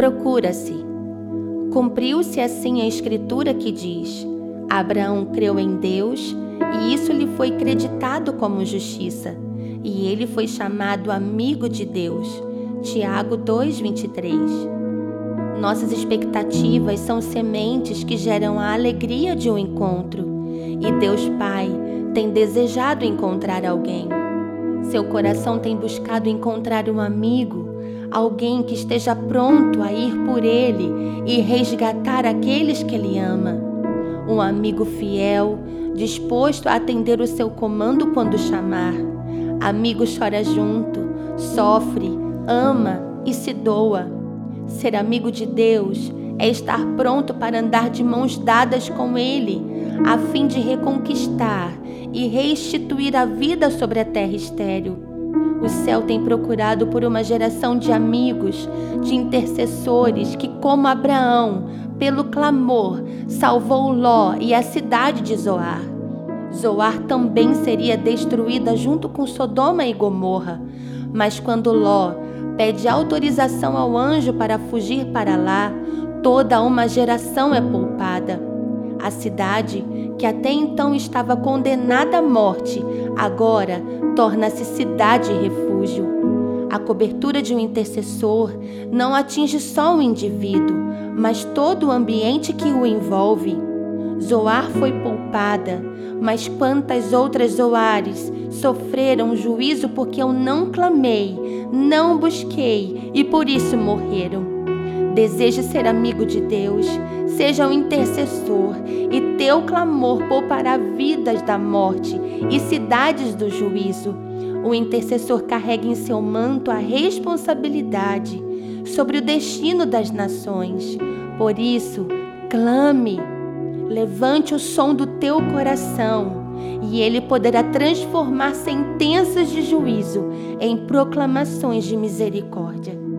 procura-se. Cumpriu-se assim a escritura que diz: Abraão creu em Deus e isso lhe foi creditado como justiça, e ele foi chamado amigo de Deus. Tiago 2:23. Nossas expectativas são sementes que geram a alegria de um encontro, e Deus Pai tem desejado encontrar alguém. Seu coração tem buscado encontrar um amigo, alguém que esteja pronto a ir por ele e resgatar aqueles que ele ama. Um amigo fiel, disposto a atender o seu comando quando chamar. Amigo chora junto, sofre, ama e se doa. Ser amigo de Deus é estar pronto para andar de mãos dadas com Ele, a fim de reconquistar e restituir a vida sobre a terra estéril. O céu tem procurado por uma geração de amigos, de intercessores que, como Abraão, pelo clamor, salvou Ló e a cidade de Zoar. Zoar também seria destruída junto com Sodoma e Gomorra, mas quando Ló pede autorização ao anjo para fugir para lá, toda uma geração é poupada. A cidade, que até então estava condenada à morte, agora torna-se cidade e refúgio. A cobertura de um intercessor não atinge só o indivíduo, mas todo o ambiente que o envolve. Zoar foi poupada, mas quantas outras Zoares sofreram juízo porque eu não clamei, não busquei e por isso morreram. Deseje ser amigo de Deus, seja um intercessor, e teu clamor poupará vidas da morte e cidades do juízo. O intercessor carrega em seu manto a responsabilidade sobre o destino das nações. Por isso, clame, levante o som do teu coração, e ele poderá transformar sentenças de juízo em proclamações de misericórdia.